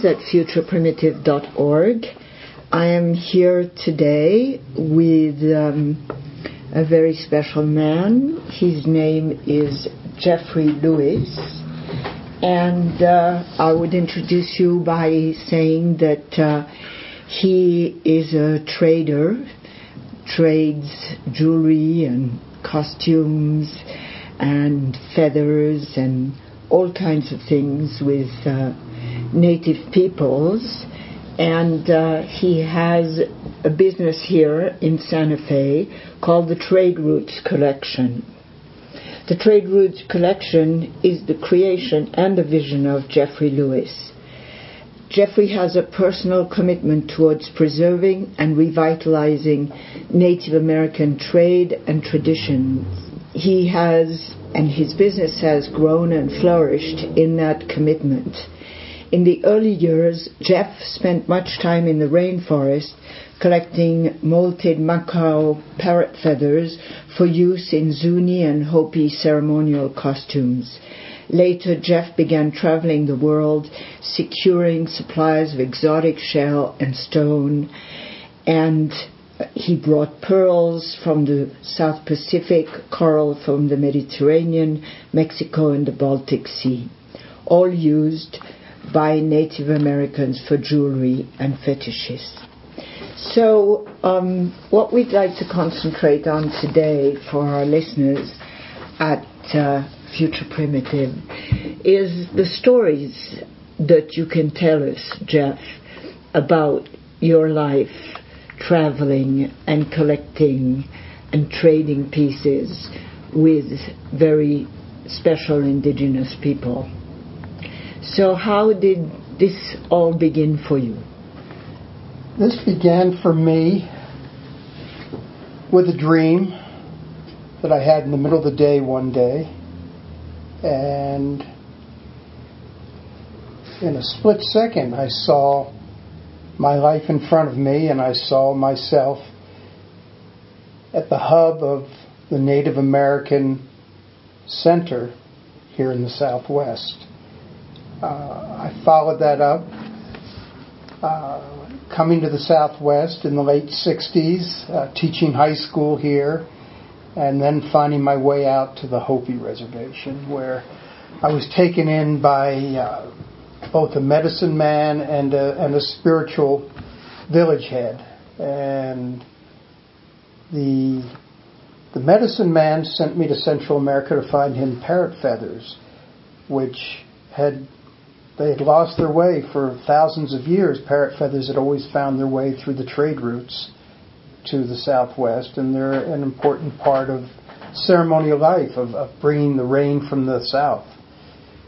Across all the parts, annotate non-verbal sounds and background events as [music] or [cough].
friends at futureprimitive.org. I am here today with um, a very special man. His name is Jeffrey Lewis. And uh, I would introduce you by saying that uh, he is a trader, trades jewelry and costumes and feathers and all kinds of things with uh, native peoples. And uh, he has a business here in Santa Fe called the Trade Routes Collection. The Trade Routes Collection is the creation and the vision of Jeffrey Lewis. Jeffrey has a personal commitment towards preserving and revitalizing Native American trade and traditions. He has and his business has grown and flourished in that commitment. In the early years, Jeff spent much time in the rainforest collecting molted macaw parrot feathers for use in Zuni and Hopi ceremonial costumes. Later, Jeff began traveling the world, securing supplies of exotic shell and stone, and he brought pearls from the South Pacific, coral from the Mediterranean, Mexico, and the Baltic Sea, all used by Native Americans for jewelry and fetishes. So, um, what we'd like to concentrate on today for our listeners at uh, Future Primitive is the stories that you can tell us, Jeff, about your life traveling and collecting and trading pieces with very special indigenous people. So, how did this all begin for you? This began for me with a dream that I had in the middle of the day one day. And in a split second, I saw my life in front of me, and I saw myself at the hub of the Native American Center here in the Southwest. Uh, I followed that up, uh, coming to the Southwest in the late 60s, uh, teaching high school here, and then finding my way out to the Hopi Reservation, where I was taken in by uh, both a medicine man and a, and a spiritual village head. And the the medicine man sent me to Central America to find him parrot feathers, which had they had lost their way for thousands of years. Parrot feathers had always found their way through the trade routes to the southwest, and they're an important part of ceremonial life of, of bringing the rain from the south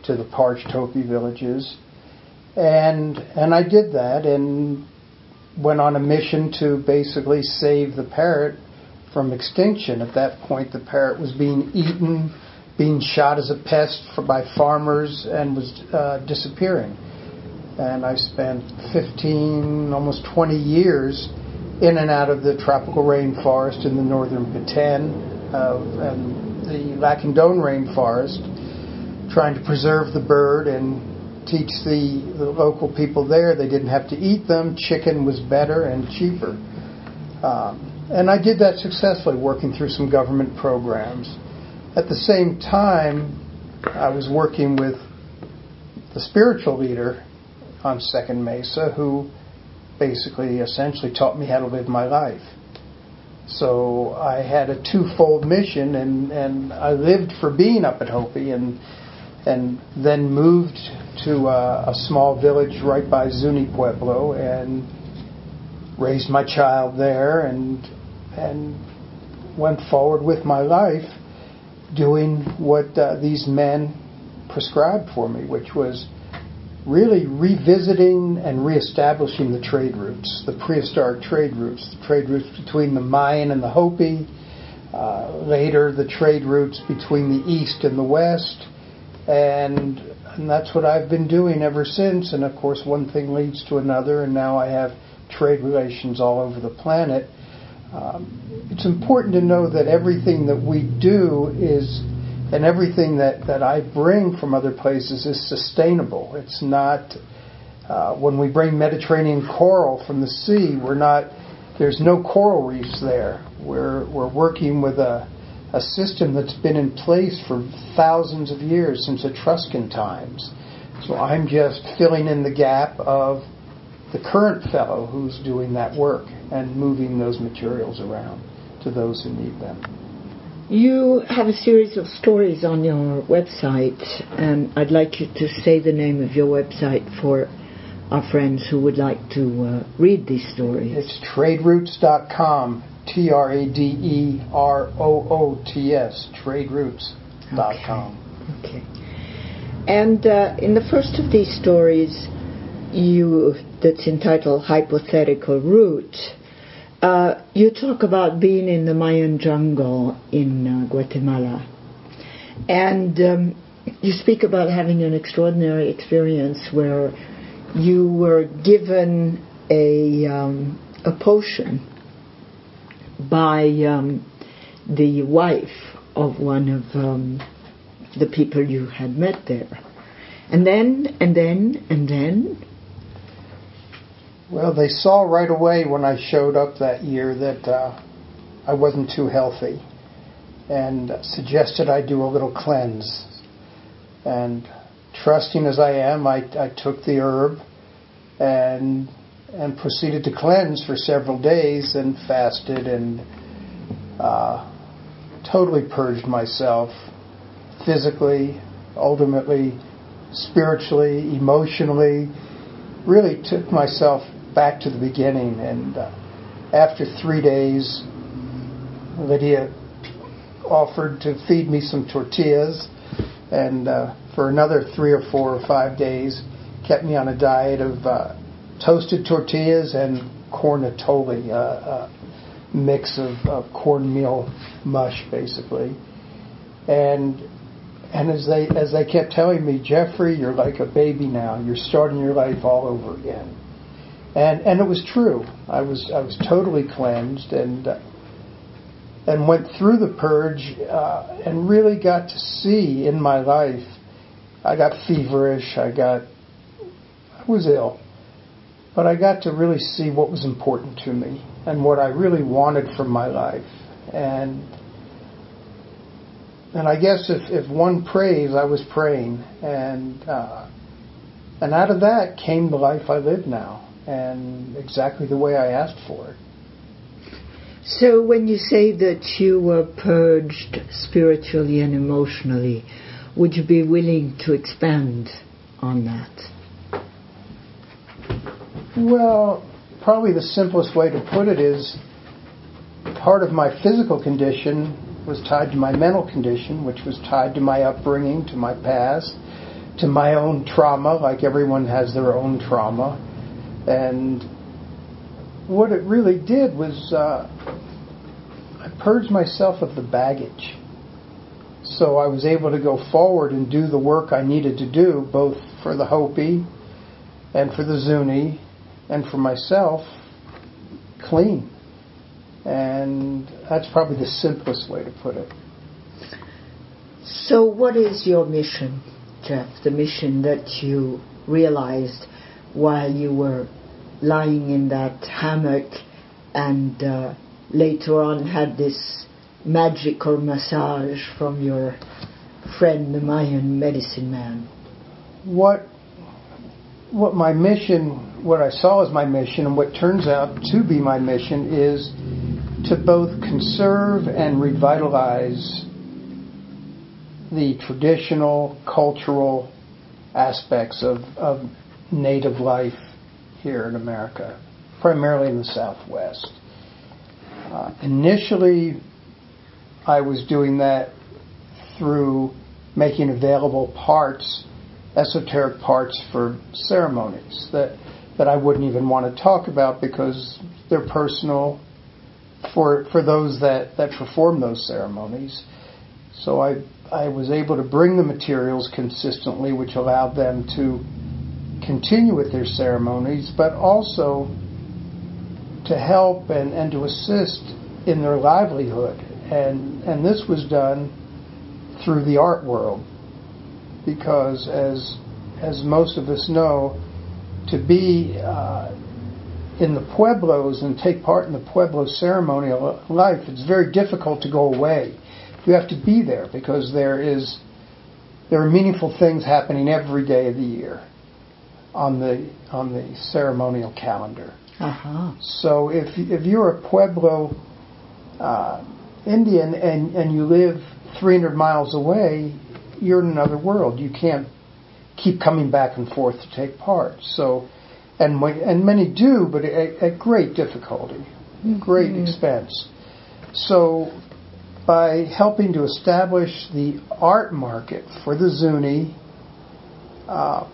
to the parched Hopi villages. And and I did that and went on a mission to basically save the parrot from extinction. At that point, the parrot was being eaten, being shot as a pest for, by farmers, and was uh, disappearing. And I spent 15, almost 20 years in and out of the tropical rainforest in the northern Petén uh, and the Lacandon rainforest, trying to preserve the bird and teach the, the local people there they didn't have to eat them. Chicken was better and cheaper. Um, and I did that successfully, working through some government programs. At the same time, I was working with the spiritual leader on Second Mesa who basically essentially taught me how to live my life. So I had a twofold mission, and, and I lived for being up at Hopi, and and then moved to a, a small village right by Zuni Pueblo and raised my child there and and went forward with my life doing what uh, these men prescribed for me, which was really revisiting and reestablishing the trade routes, the prehistoric trade routes, the trade routes between the Mayan and the Hopi, uh, later the trade routes between the East and the West, and, and that's what I've been doing ever since. And of course, one thing leads to another, and now I have trade relations all over the planet. Um, it's important to know that everything that we do is, and everything that, that I bring from other places is sustainable. It's not, Uh, when we bring Mediterranean coral from the sea, we're not there's no coral reefs there. We're we're working with a a system that's been in place for thousands of years since Etruscan times. So I'm just filling in the gap of the current fellow who's doing that work and moving those materials around to those who need them. You have a series of stories on your website, and I'd like you to say the name of your website for our friends who would like to uh, read these stories. It's traderoots.com, T R A D E R O O T S, traderoots.com. Okay. okay. And uh, in the first of these stories, you that's entitled Hypothetical Root, uh, you talk about being in the Mayan jungle in uh, Guatemala. And um, you speak about having an extraordinary experience where you were given a, um, a potion by um, the wife of one of um, the people you had met there. And then, and then, and then. Well, they saw right away when I showed up that year that uh, I wasn't too healthy and suggested I do a little cleanse. And trusting as I am, I, I took the herb and and proceeded to cleanse for several days and fasted and uh, totally purged myself physically, ultimately spiritually, emotionally. Really took myself back to the beginning. And uh, after three days, Lydia offered to feed me some tortillas, and uh, for another three or four or five days, kept me on a diet of uh, toasted tortillas and cornatoli, a uh, uh, mix of, of cornmeal mush, basically. And and as they as they kept telling me, Jeffrey, you're like a baby now. You're starting your life all over again. And and it was true. I was I was totally cleansed and and went through the purge uh, and really got to see in my life. I got feverish. I got I was ill. But I got to really see what was important to me and what I really wanted from my life. And and I guess if, if one prays, I was praying, and uh, and out of that came the life I live now, and exactly the way I asked for it. So, when you say that you were purged spiritually and emotionally, would you be willing to expand on that? Well, probably the simplest way to put it is part of my physical condition was tied to my mental condition, which was tied to my upbringing, to my past, to my own trauma, like everyone has their own trauma. And what it really did was uh, I purged myself of the baggage. So I was able to go forward and do the work I needed to do, both for the Hopi and for the Zuni and for myself, clean. And that's probably the simplest way to put it. So, what is your mission, Jeff? The mission that you realized while you were lying in that hammock and uh, later on had this magical massage from your friend, the Mayan medicine man? What what my mission, what I saw as my mission, and what turns out to be my mission is to both conserve and revitalize the traditional cultural aspects of, of native life here in America, primarily in the Southwest. Uh, initially, I was doing that through making available parts esoteric parts for ceremonies that that I wouldn't even want to talk about because they're personal for for those that that perform those ceremonies. So I I was able to bring the materials consistently, which allowed them to continue with their ceremonies, but also to help and, and to assist in their livelihood. And and this was done through the art world because as as most of us know, to be uh, in the pueblos and take part in the pueblo ceremonial life, it's very difficult to go away. You have to be there because there is there are meaningful things happening every day of the year on the on the ceremonial calendar. Uh-huh. So if if you're a pueblo uh, Indian and and you live 300 miles away, you're in another world. You can't keep coming back and forth to take part. So and and many do, but at, at great difficulty, mm-hmm. great expense. So, by helping to establish the art market for the Zuni, uh,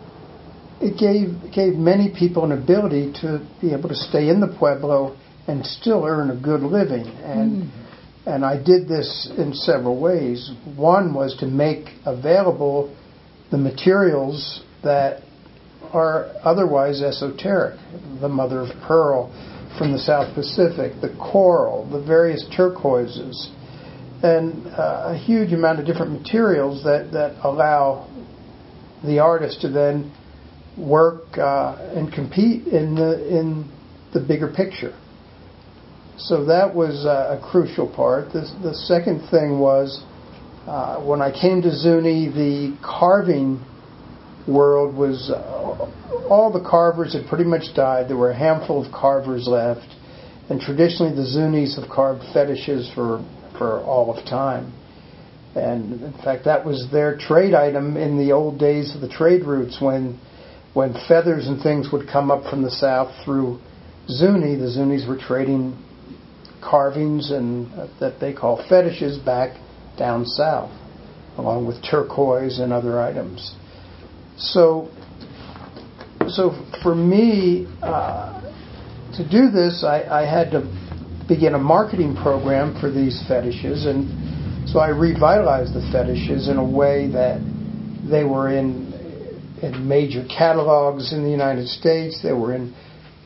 it gave gave many people an ability to be able to stay in the pueblo and still earn a good living. And mm. and I did this in several ways. One was to make available the materials that are otherwise esoteric. The mother of pearl from the South Pacific, the coral, the various turquoises, and uh, a huge amount of different materials that, that allow the artist to then work uh, and compete in the in the bigger picture. So that was uh, a crucial part. The, the second thing was uh, when I came to Zuni, the carving world was uh, all the carvers had pretty much died. There were a handful of carvers left, and traditionally the Zunis have carved fetishes for for all of time. And in fact, that was their trade item in the old days of the trade routes when when feathers and things would come up from the south through Zuni. The Zunis were trading carvings and uh, that they call fetishes back down south, along with turquoise and other items. So, so for me uh, to do this, I, I had to begin a marketing program for these fetishes, and so I revitalized the fetishes in a way that they were in in major catalogs in the United States. They were in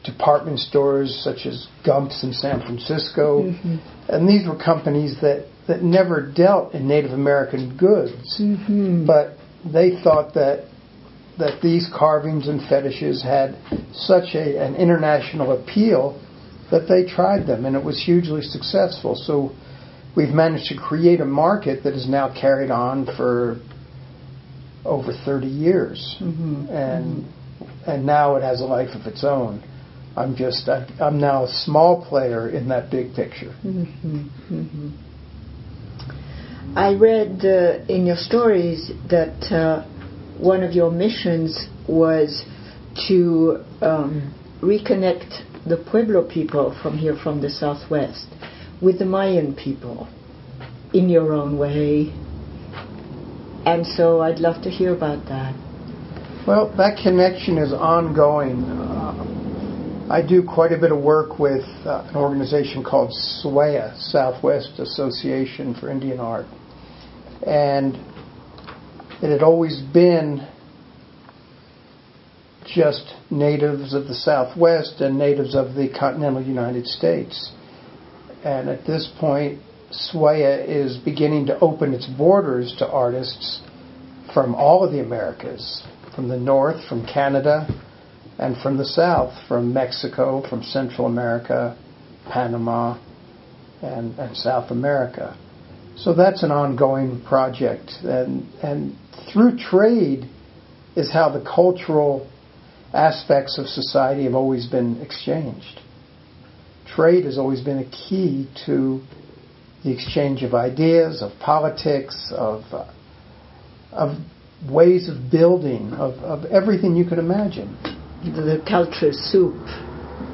department stores such as Gump's in San Francisco, mm-hmm. and these were companies that that never dealt in Native American goods, mm-hmm. but they thought that that these carvings and fetishes had such a, an international appeal that they tried them, and it was hugely successful. So we've managed to create a market that is now carried on for over 30 years, mm-hmm. and mm-hmm. and now it has a life of its own. I'm just I'm now a small player in that big picture. Mm-hmm. mm-hmm. I read uh, in your stories that uh, one of your missions was to um, reconnect the Pueblo people from here, from the southwest, with the Mayan people in your own way. And so I'd love to hear about that. Well, that connection is ongoing. Uh, I do quite a bit of work with uh, an organization called SWAIA, Southwest Association for Indian Art. And it had always been just natives of the Southwest and natives of the continental United States. And at this point, SWAIA is beginning to open its borders to artists from all of the Americas, from the north, from Canada, and from the south, from Mexico, from Central America, Panama, and, and South America. So that's an ongoing project. And, and through trade is how the cultural aspects of society have always been exchanged. Trade has always been a key to the exchange of ideas, of politics, of, uh, of ways of building, of, of everything you could imagine. The culture soup.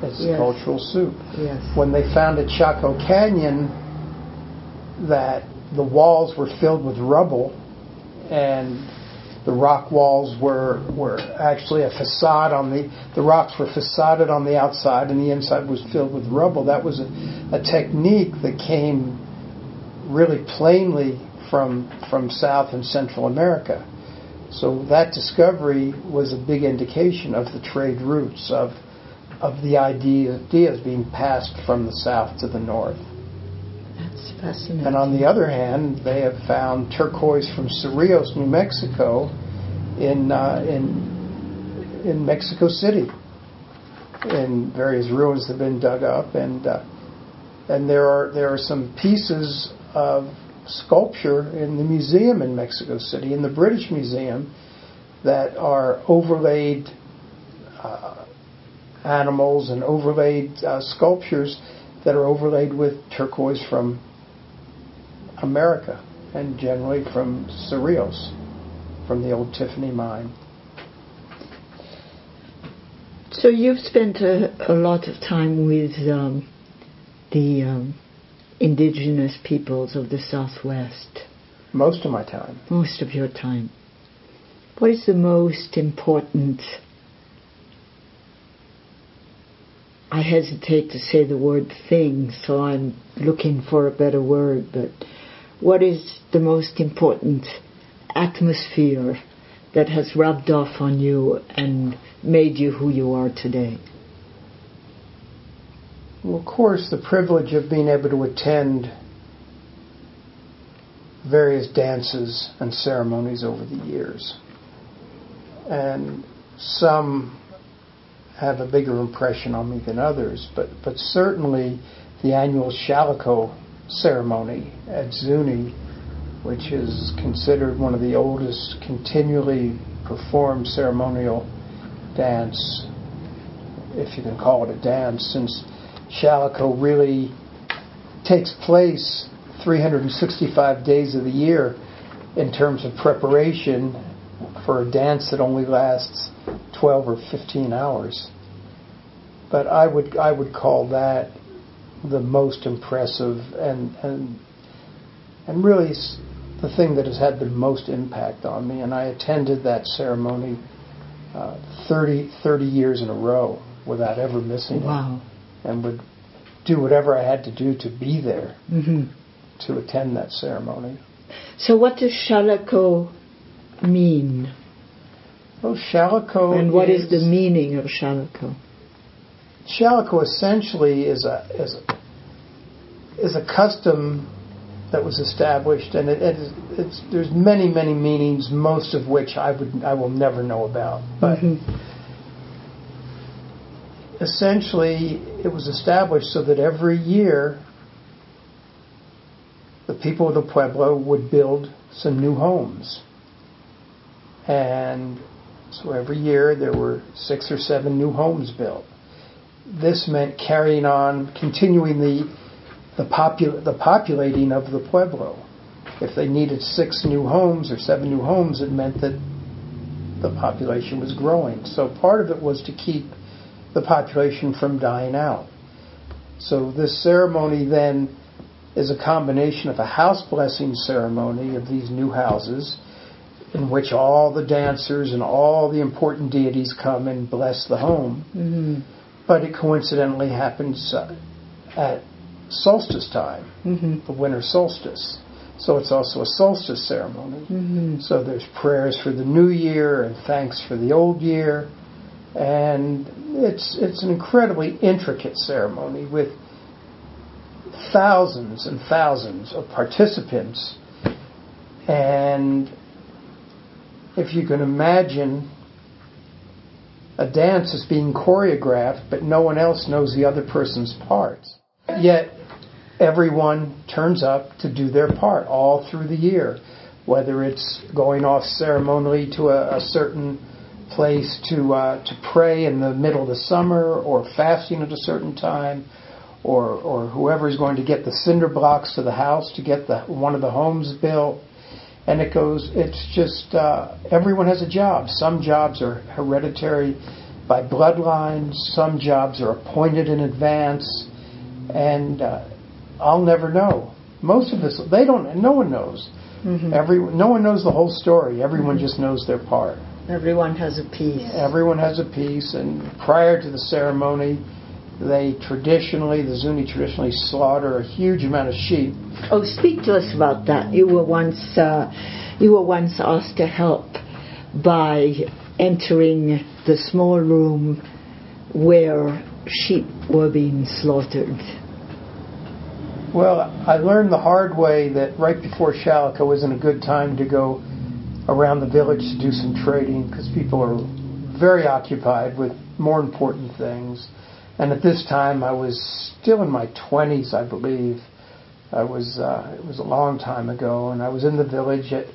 It's yes. cultural soup. Yes. When they found at Chaco Canyon that the walls were filled with rubble and the rock walls were were actually a facade on the the rocks were facaded on the outside and the inside was filled with rubble. That was a, a technique that came really plainly from from South and Central America. So that discovery was a big indication of the trade routes of of the idea, ideas being passed from the south to the north. That's fascinating. And on the other hand, they have found turquoise from Cerrillos, New Mexico, in uh, in in Mexico City, and various ruins have been dug up, and uh, and there are there are some pieces of sculpture in the museum in Mexico City, in the British Museum, that are overlaid uh, animals and overlaid uh, sculptures that are overlaid with turquoise from America and generally from Cerrillos, from the old Tiffany mine. So you've spent a, a lot of time with um, the um, indigenous peoples of the Southwest. Most of my time. Most of your time. What is the most important? I hesitate to say the word thing, so I'm looking for a better word, but what is the most important atmosphere that has rubbed off on you and made you who you are today? Well, of course, the privilege of being able to attend various dances and ceremonies over the years. And some have a bigger impression on me than others, but, but certainly the annual Shalako ceremony at Zuni, which is considered one of the oldest continually performed ceremonial dance, if you can call it a dance, since Shalako really takes place 365 days of the year in terms of preparation for a dance that only lasts 12 or 15 hours. But I would I would call that the most impressive and and and really the thing that has had the most impact on me. And I attended that ceremony uh, 30, 30 years in a row without ever missing wow. it, and would do whatever I had to do to be there mm-hmm. to attend that ceremony. So, what does Shalako mean? Oh, Shalako. And what is, is the meaning of Shalako? Shalako essentially is a is a, is a custom that was established, and it, it, it's there's many many meanings, most of which I would I will never know about. But Mhm. Essentially, it was established so that every year the people of the pueblo would build some new homes, and so every year there were six or seven new homes built. This meant carrying on, continuing the the, popul- the populating of the pueblo. If they needed six new homes or seven new homes, it meant that the population was growing. So part of it was to keep the population from dying out. So this ceremony then is a combination of a house blessing ceremony of these new houses in which all the dancers and all the important deities come and bless the home. Mm-hmm. But it coincidentally happens uh, at solstice time, Mm-hmm. the winter solstice. So it's also a solstice ceremony. Mm-hmm. So there's prayers for the new year and thanks for the old year. And it's it's an incredibly intricate ceremony with thousands and thousands of participants. And if you can imagine a dance is being choreographed, but no one else knows the other person's parts. Yet everyone turns up to do their part all through the year, whether it's going off ceremonially to a, a certain place to uh, to pray in the middle of the summer, or fasting at a certain time, or or whoever's going to get the cinder blocks to the house to get the one of the homes built. And it goes. It's just uh, everyone has a job. Some jobs are hereditary by bloodlines. Some jobs are appointed in advance, and uh, I'll never know. Most of us, they don't. No one knows. Mm-hmm. Every no one knows the whole story. Everyone just knows their part. Everyone has a piece. Everyone has a piece, and prior to the ceremony, they traditionally, the Zuni traditionally slaughter a huge amount of sheep. Oh, speak to us about that. You were once uh, you were once asked to help by entering the small room where sheep were being slaughtered. Well, I learned the hard way that right before Shalako wasn't a good time to go around the village to do some trading because people are very occupied with more important things. And at this time, I was still in my 20s, I believe. I was, uh, it was a long time ago, and I was in the village at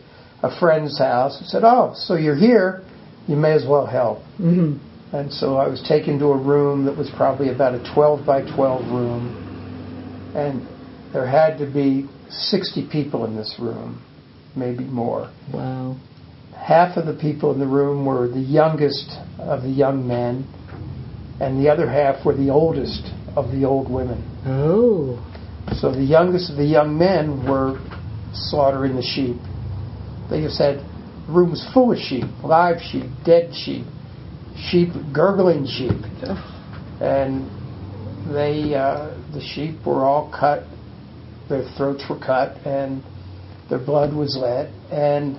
a friend's house and said, Oh, so you're here, you may as well help. hmm And so I was taken to a room that was probably about a 12 by 12 room. And there had to be 60 people in this room, maybe more. Wow. Half of the people in the room were the youngest of the young men, and the other half were the oldest of the old women. Oh. So the youngest of the young men were slaughtering the sheep. They just had rooms full of sheep, live sheep, dead sheep, sheep, gurgling sheep. And they, uh, the sheep were all cut, their throats were cut, and their blood was let. And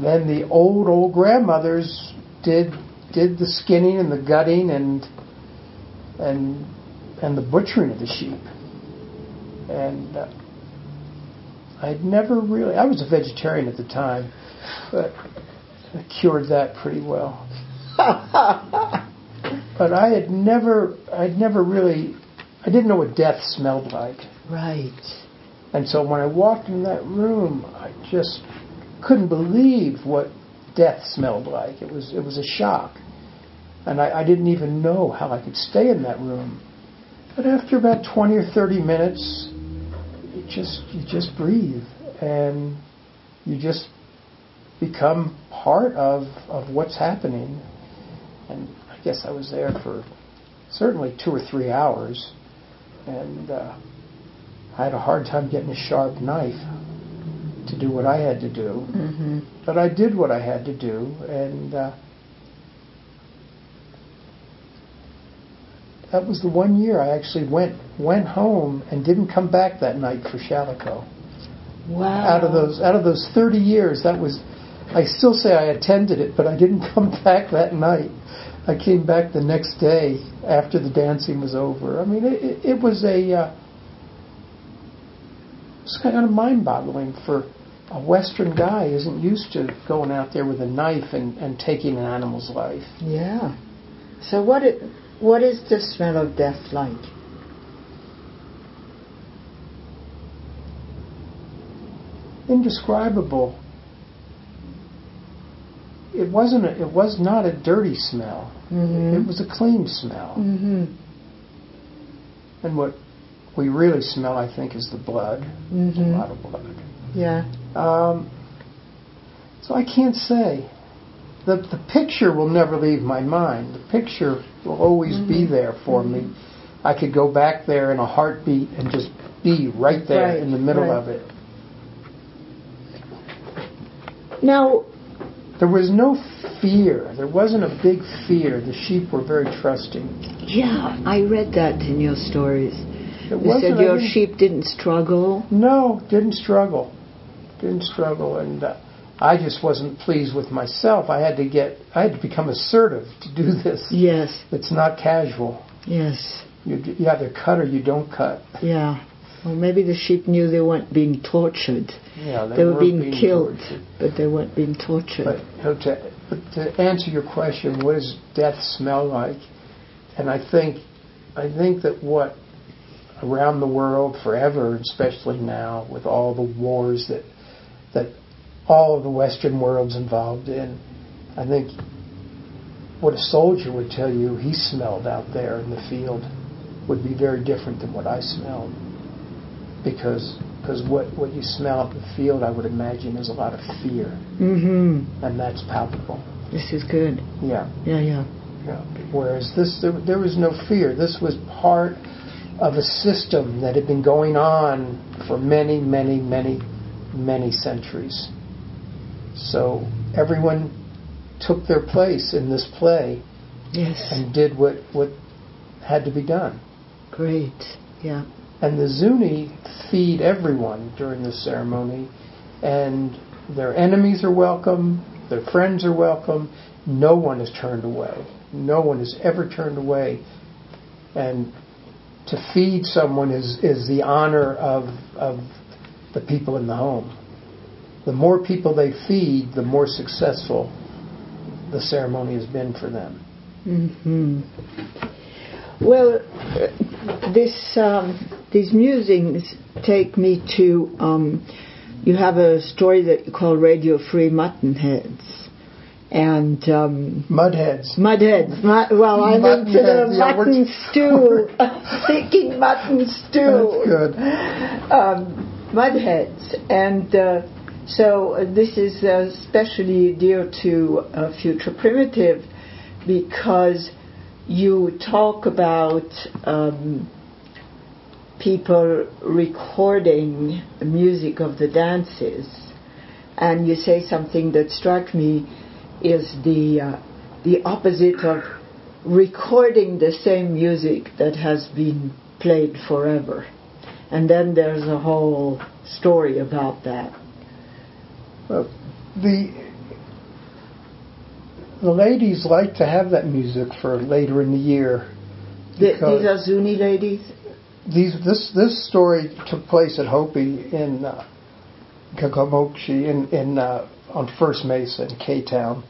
then the old, old grandmothers did did the skinning and the gutting and and and the butchering of the sheep. And uh, I'd never really, I was a vegetarian at the time, but I cured that pretty well. [laughs] But I had never, I'd never really, I didn't know what death smelled like. right. And so when I walked in that room, I just couldn't believe what death smelled like. It was, it was a shock. And I, I didn't even know how I could stay in that room. But after about 20 or 30 minutes, you just, you just breathe and you just become part of, of what's happening. And I guess I was there for certainly two or three hours. And, uh, I had a hard time getting a sharp knife to do what I had to do, hmm but I did what I had to do, and uh, that was the one year I actually went went home and didn't come back that night for Shalako. Wow. Out of those out of those 30 years, that was I still say I attended it, but I didn't [laughs] come back that night. I came back the next day after the dancing was over. I mean, it, it, it was a uh, it's kind of mind-boggling for a Western guy who isn't used to going out there with a knife and, and taking an animal's life. Yeah. So what it, what is the smell of death like? Indescribable. It wasn't. A, it was not a dirty smell. Mm-hmm. It was a clean smell. Mm-hmm. And what we really smell, I think, is the blood. A Mm-hmm. lot of blood. Yeah. Um, so I can't say. The, the picture will never leave my mind. The picture will always be Mhm. there for me. I could go back there in a heartbeat and just be right there Right, in the middle right. of it. Now, There was no fear. There wasn't a big fear. The sheep were very trusting. yeah, I read that in your stories. It said your any- sheep didn't struggle. No, didn't struggle. Didn't struggle, and uh, I just wasn't pleased with myself. I had to get. I had to become assertive to do [laughs] this. Yes. It's not casual. Yes. You, you either cut or you don't cut. Yeah. Well, maybe the sheep knew they weren't being tortured. Yeah, They were being killed, tortured. but they weren't being tortured. But, you know, to, but to answer your question, what does death smell like? And I think, I think that what around the world forever, especially now with all the wars that that all of the Western world's involved in, I think what a soldier would tell you he smelled out there in the field would be very different than what I smelled. Because because what, what you smell out in the field, I would imagine, is a lot of fear, mm-hmm. and that's palpable. This is good. Yeah, Yeah, yeah. yeah. Whereas this, there, there was no fear. This was part of a system that had been going on for many, many, many, many centuries. So everyone took their place in this play Yes. and did what, what had to be done. Great. Yeah. And the Zuni feed everyone during this ceremony, and their enemies are welcome, their friends are welcome. No one is turned away. No one is ever turned away. And to feed someone is, is the honor of, of the people in the home. The more people they feed, the more successful the ceremony has been for them. Mm-hmm. Well, this um, these musings take me to. Um, you have a story that you call Radio Free Muttonheads, and um, Mudheads. Mudheads. Mu- well, I'm Mutton into the heads, yeah, mutton stew, [laughs] thinking mutton stew. That's good. um, mudheads. And uh, so uh, this is uh, especially dear to uh, Future Primitive because you talk about um, people recording music of the dances. And you say something that struck me is the, uh, the opposite of recording the same music that has been played forever. And then there's a whole story about that. Well, the the ladies like to have that music for later in the year. The, these are Zuni ladies? these this this story took place at Hopi in uh, Kykotsmovi in in uh, on First Mesa in K Town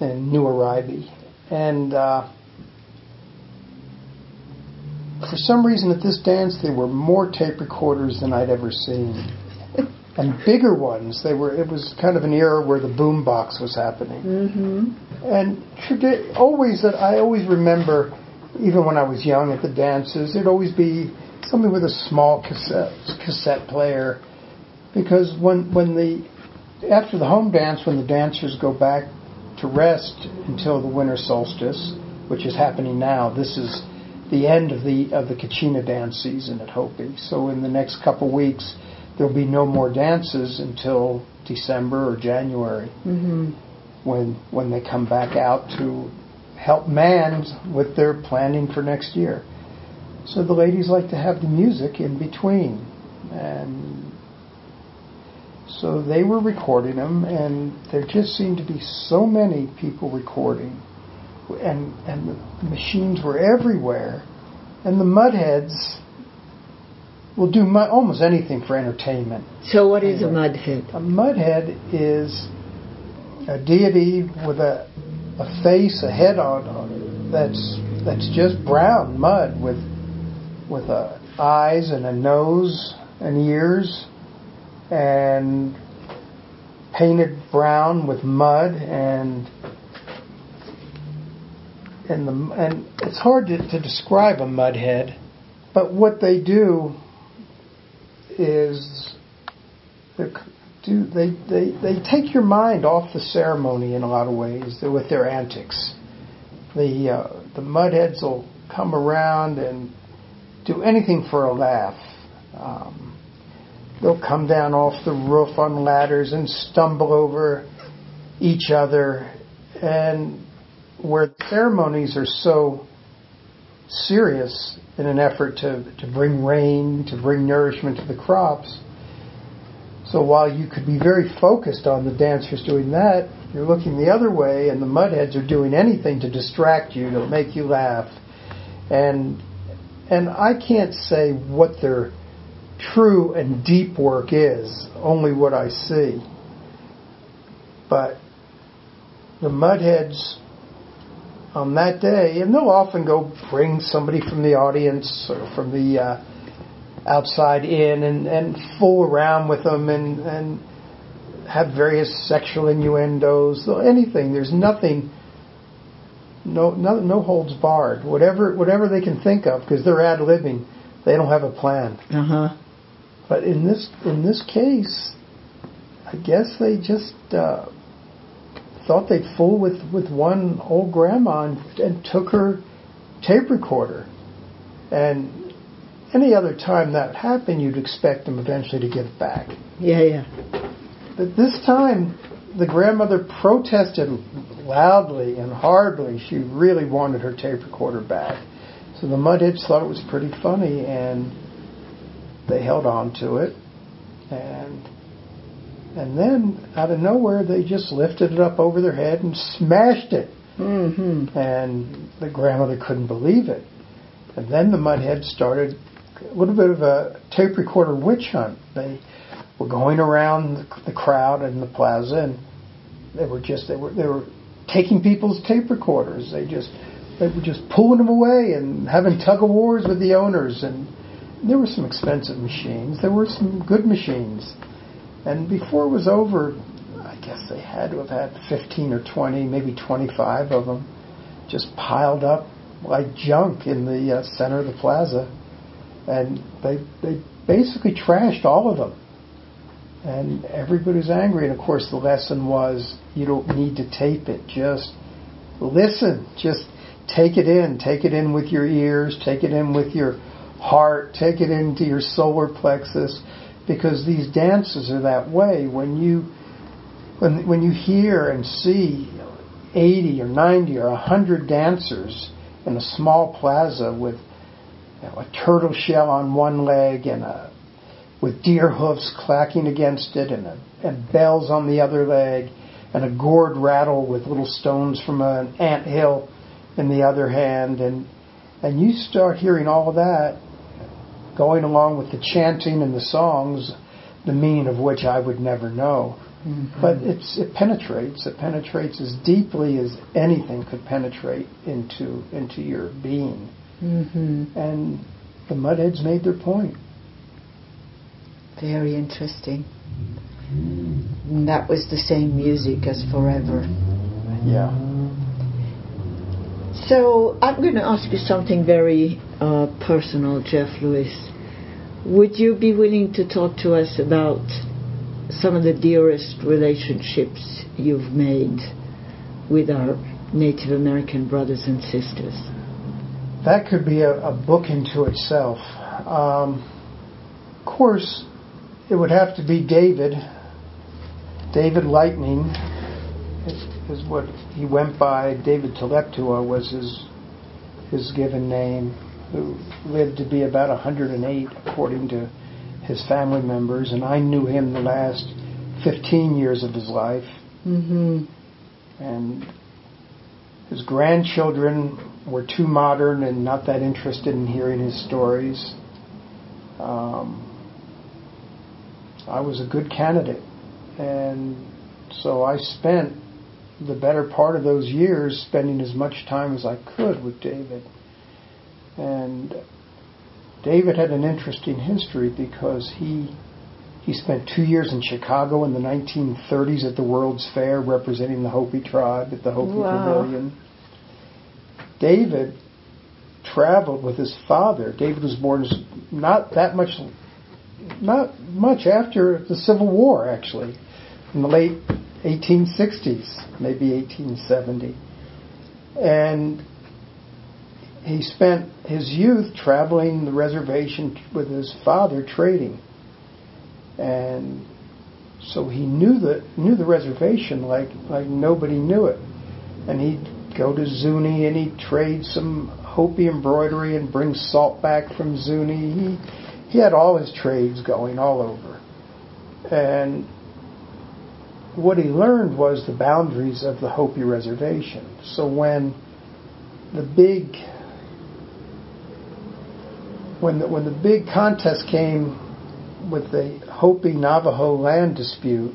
in New Oraibi, and uh, for some reason at this dance there were more tape recorders than I'd ever seen. [laughs] And bigger ones. They were. It was kind of an era where the boom box was happening. Mm-hmm. And tradi- always that I always remember, even when I was young at the dances, it'd always be somebody with a small cassette cassette player, because when when the after the home dance, when the dancers go back to rest until the winter solstice, which is happening now, this is the end of the of the Kachina dance season at Hopi. So in the next couple weeks, there'll be no more dances until December or January Mm-hmm. when when they come back out to help man with their planning for next year. So the ladies like to have the music in between, and so they were recording them, and there just seemed to be so many people recording, and and the machines were everywhere, and the mudheads will do mu- almost anything for entertainment. So, what is a mudhead? A mudhead is a deity with a, a face, a head on, on that's that's just brown mud with with a eyes and a nose and ears and painted brown with mud and and the and it's hard to, to describe a mudhead, but what they do is do they, they they take your mind off the ceremony in a lot of ways with their antics. The uh, the mudheads will come around and do anything for a laugh. Um, they'll come down off the roof on ladders and stumble over each other, and where ceremonies are so serious in an effort to, to bring rain, to bring nourishment to the crops. So while you could be very focused on the dancers doing that, you're looking the other way, and the mudheads are doing anything to distract you, to make you laugh. And and I can't say what their true and deep work is, only what I see. But the mudheads on that day, and they'll often go bring somebody from the audience or from the uh, outside in and, and fool around with them and, and have various sexual innuendos, anything. There's nothing, no, no, no holds barred. Whatever, whatever they can think of, because they're ad libbing, they don't have a plan. Uh huh. But in this, in this case, I guess they just uh, thought they'd fool with, with one old grandma and, and took her tape recorder. And any other time that happened, you'd expect them eventually to give it back. Yeah, yeah. But this time, the grandmother protested loudly and hardly. She really wanted her tape recorder back. So the Mudheads thought it was pretty funny, and they held on to it. And and then out of nowhere, they just lifted it up over their head and smashed it. Mm-hmm. And the grandmother couldn't believe it. And then the Mudheads started a little bit of a tape recorder witch hunt. They were going around the, the crowd in the plaza, and they were just they were they were taking people's tape recorders. They just they were just pulling them away and having tug of wars with the owners. And there were some expensive machines. There were some good machines. And before it was over, I guess they had to have had 15 or 20, maybe 25 of them, just piled up like junk in the uh, center of the plaza. And they they basically trashed all of them. And everybody was angry. And of course, the lesson was you don't need to tape it. Just listen. Just take it in. Take it in with your ears. Take it in with your heart. Take it into your solar plexus. Because these dances are that way. When you when when you hear and see 80 or 90 or 100 dancers in a small plaza with you know, a turtle shell on one leg and a with deer hoofs clacking against it and, a, and bells on the other leg and a gourd rattle with little stones from an ant hill in the other hand and and you start hearing all that going along with the chanting and the songs the meaning of which I would never know mm-hmm. but it's it penetrates it penetrates as deeply as anything could penetrate into into your being mm-hmm. and the mudheads made their point very interesting. And that was the same music as Forever. Yeah. So I'm going to ask you something very uh, personal, Jeff Lewis. Would you be willing to talk to us about some of the dearest relationships you've made with our Native American brothers and sisters? That could be a, a book into itself. Um, of course, it would have to be David. David Lightning is, what he went by. David Taleptua was his his given name, who lived to be about 108 according to his family members, and I knew him the last 15 years of his life. Mm-hmm. And his grandchildren were too modern and not that interested in hearing his stories. Um, I was a good candidate. And so I spent the better part of those years spending as much time as I could with David. And David had an interesting history because he he spent two years in Chicago in the 1930s at the World's Fair representing the Hopi tribe at the Hopi wow. Pavilion. David traveled with his father. David was born not that much not much after the Civil War, actually, in the late 1860s, maybe 1870. And he spent his youth traveling the reservation with his father trading. And so he knew the knew the reservation like like nobody knew it. And he'd go to Zuni and he'd trade some Hopi embroidery and bring salt back from Zuni. He he had all his trades going all over. And what he learned was the boundaries of the Hopi reservation. So when the big when the, when the big contest came with the Hopi Navajo land dispute,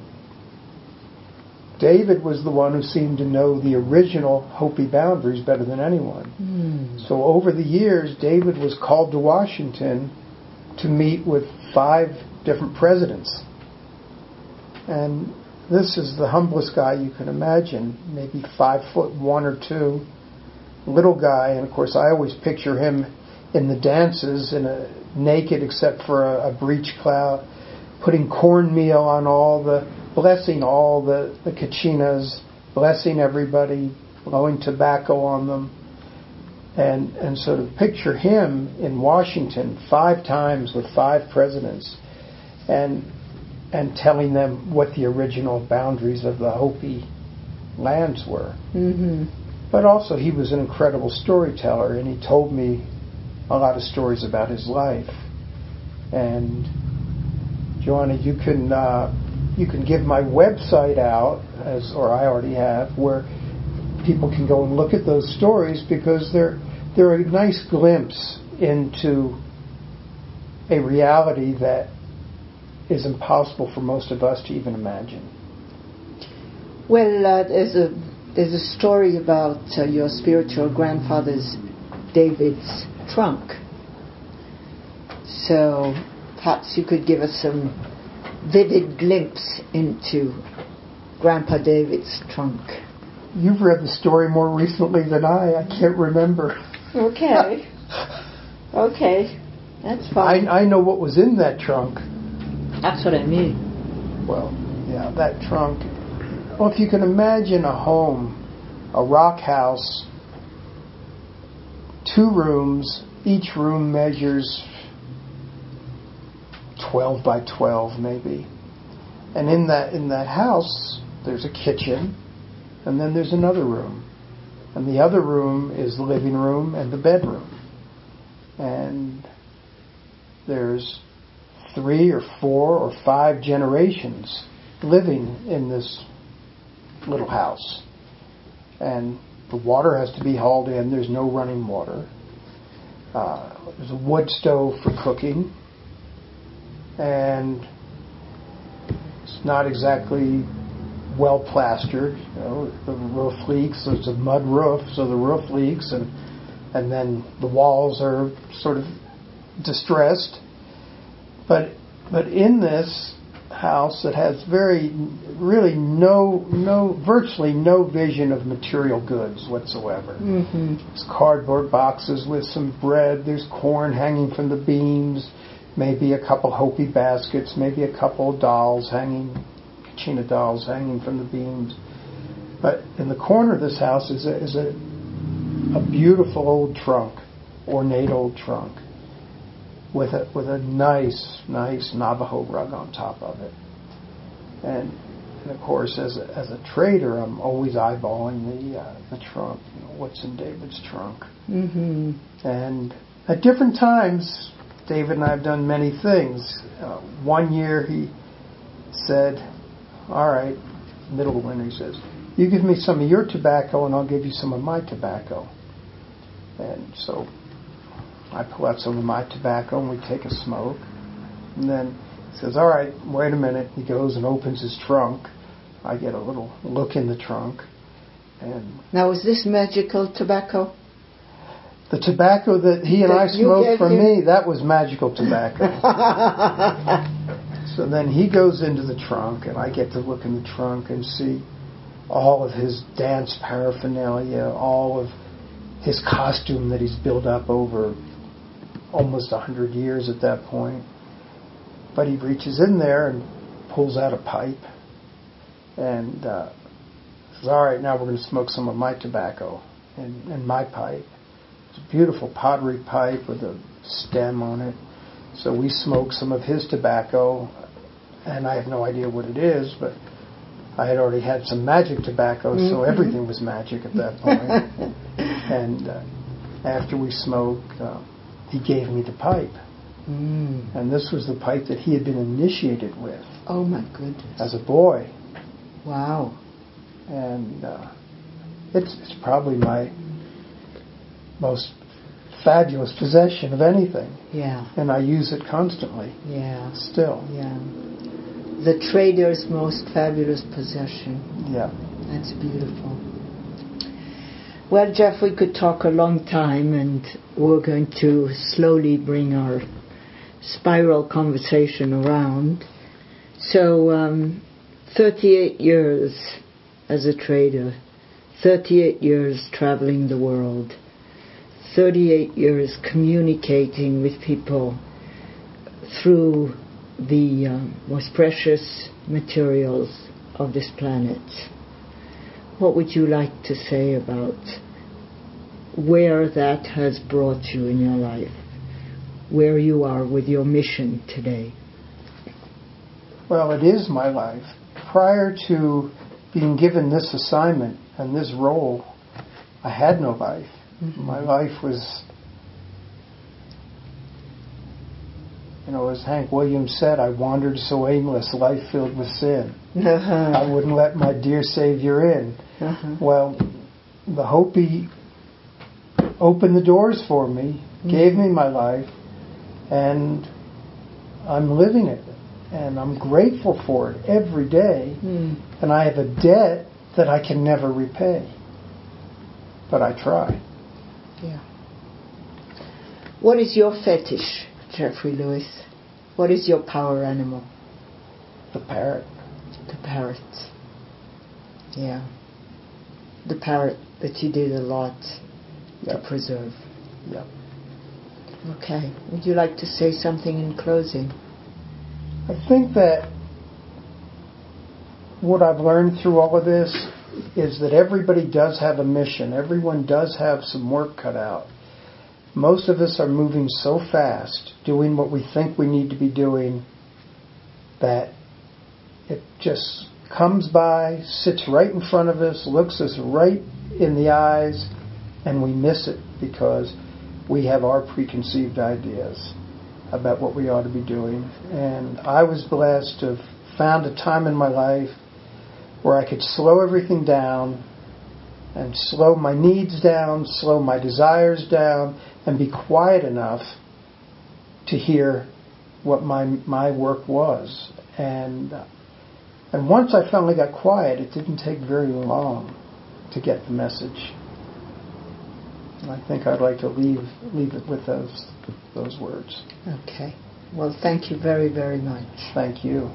David was the one who seemed to know the original Hopi boundaries better than anyone. Mm. So over the years, David was called to Washington to meet with five different presidents. And this is the humblest guy you can imagine, maybe five foot one or two, little guy. And of course, I always picture him in the dances in a naked except for a, a breech clout, putting cornmeal on all the, blessing all the, the kachinas, blessing everybody, blowing tobacco on them. And, and so to picture him in Washington five times with five presidents and, and telling them what the original boundaries of the Hopi lands were. Mm-hmm. But also, he was an incredible storyteller, and he told me a lot of stories about his life. And Joanna, you can uh, you can give my website out, as or I already have, where people can go and look at those stories because they're they're a nice glimpse into a reality that is impossible for most of us to even imagine. Well, uh, there's a there's a story about uh, your spiritual grandfather's David's trunk. So perhaps you could give us some vivid glimpse into Grandpa David's trunk. You've read the story more recently than I. I can't remember. Okay. [laughs] okay. That's fine. I, I know what was in that trunk. That's what I mean. Well, yeah, that trunk. Well, if you can imagine a home, a rock house, two rooms, each room measures 12 by 12 maybe. And in that in that house there's a kitchen and then there's another room. And the other room is the living room and the bedroom. And there's three or four or five generations living in this little house. And the water has to be hauled in. There's no running water. Uh, there's a wood stove for cooking. And it's not exactly well plastered. You know, the roof leaks. It's a mud roof, so the roof leaks, and and then the walls are sort of distressed. But but in this house that has very really no no virtually no vision of material goods whatsoever. Mm-hmm. It's cardboard boxes with some bread. There's corn hanging from the beams. Maybe a couple Hopi baskets. Maybe a couple dolls hanging Kachina dolls hanging from the beams. But in the corner of this house is a, is a, a beautiful old trunk, ornate old trunk, with a, with a nice, nice Navajo rug on top of it. And, and of course, as a, as a trader, I'm always eyeballing the, uh, the trunk. You know, what's in David's trunk? Mm-hmm. And at different times, David and I have done many things. Uh, one year he said, all right, middle of winter, he says, you give me some of your tobacco and I'll give you some of my tobacco. And so I pull out some of my tobacco and we take a smoke. And then he says, all right, wait a minute. He goes and opens his trunk. I get a little look in the trunk. And Now, is this magical tobacco? the tobacco that he and That I smoked for him? me, that was magical tobacco. [laughs] So then he goes into the trunk, and I get to look in the trunk and see all of his dance paraphernalia, all of his costume that he's built up over almost a hundred years at that point. But he reaches in there and pulls out a pipe and uh, says, "All right, now we're going to smoke some of my tobacco and, in my pipe." It's a beautiful pottery pipe with a stem on it. So we smoke some of his tobacco, and I have no idea what it is, but I had already had some magic tobacco, so Mhm. everything was magic at that point. [laughs] and uh, after we smoked, uh, he gave me the pipe, mm. and this was the pipe that he had been initiated with Oh my goodness! as a boy, Wow. and uh, it's, it's probably my most fabulous possession of anything, Yeah. and I use it constantly Yeah. still. Yeah. The trader's most fabulous possession. Yeah. That's beautiful. Well, Jeff, we could talk a long time, and we're going to slowly bring our spiral conversation around. So, um, 38 years as a trader, 38 years traveling the world, 38 years communicating with people through the uh, most precious materials of this planet. What would you like to say about where that has brought you in your life? Where you are with your mission today? Well, it is my life. Prior to being given this assignment and this role, I had no life. Mm-hmm. My life was, you know, as Hank Williams said, I wandered so aimless, life filled with sin. I Uh-huh. wouldn't let my dear Savior in. Uh-huh. Well, the Hopi opened the doors for me, gave me my life, and I'm living it. And I'm grateful for it every day. Mm. And I have a debt that I can never repay. But I try. Yeah. What is your fetish, Jeffrey Lewis? What is your power animal? The parrot. The parrot. Yeah. The parrot that you did a lot Yep. to preserve. Yep. Okay. Would you like to say something in closing? I think that what I've learned through all of this is that everybody does have a mission. Everyone does have some work cut out. Most of us are moving so fast, doing what we think we need to be doing, that it just comes by, sits right in front of us, looks us right in the eyes, and we miss it because we have our preconceived ideas about what we ought to be doing. And I was blessed to have found a time in my life where I could slow everything down and slow my needs down, slow my desires down, and be quiet enough to hear what my my work was. And and once I finally got quiet, it didn't take very long to get the message. And I think I'd like to leave leave it with those those words. Okay. Well, thank you very, very much. Thank you.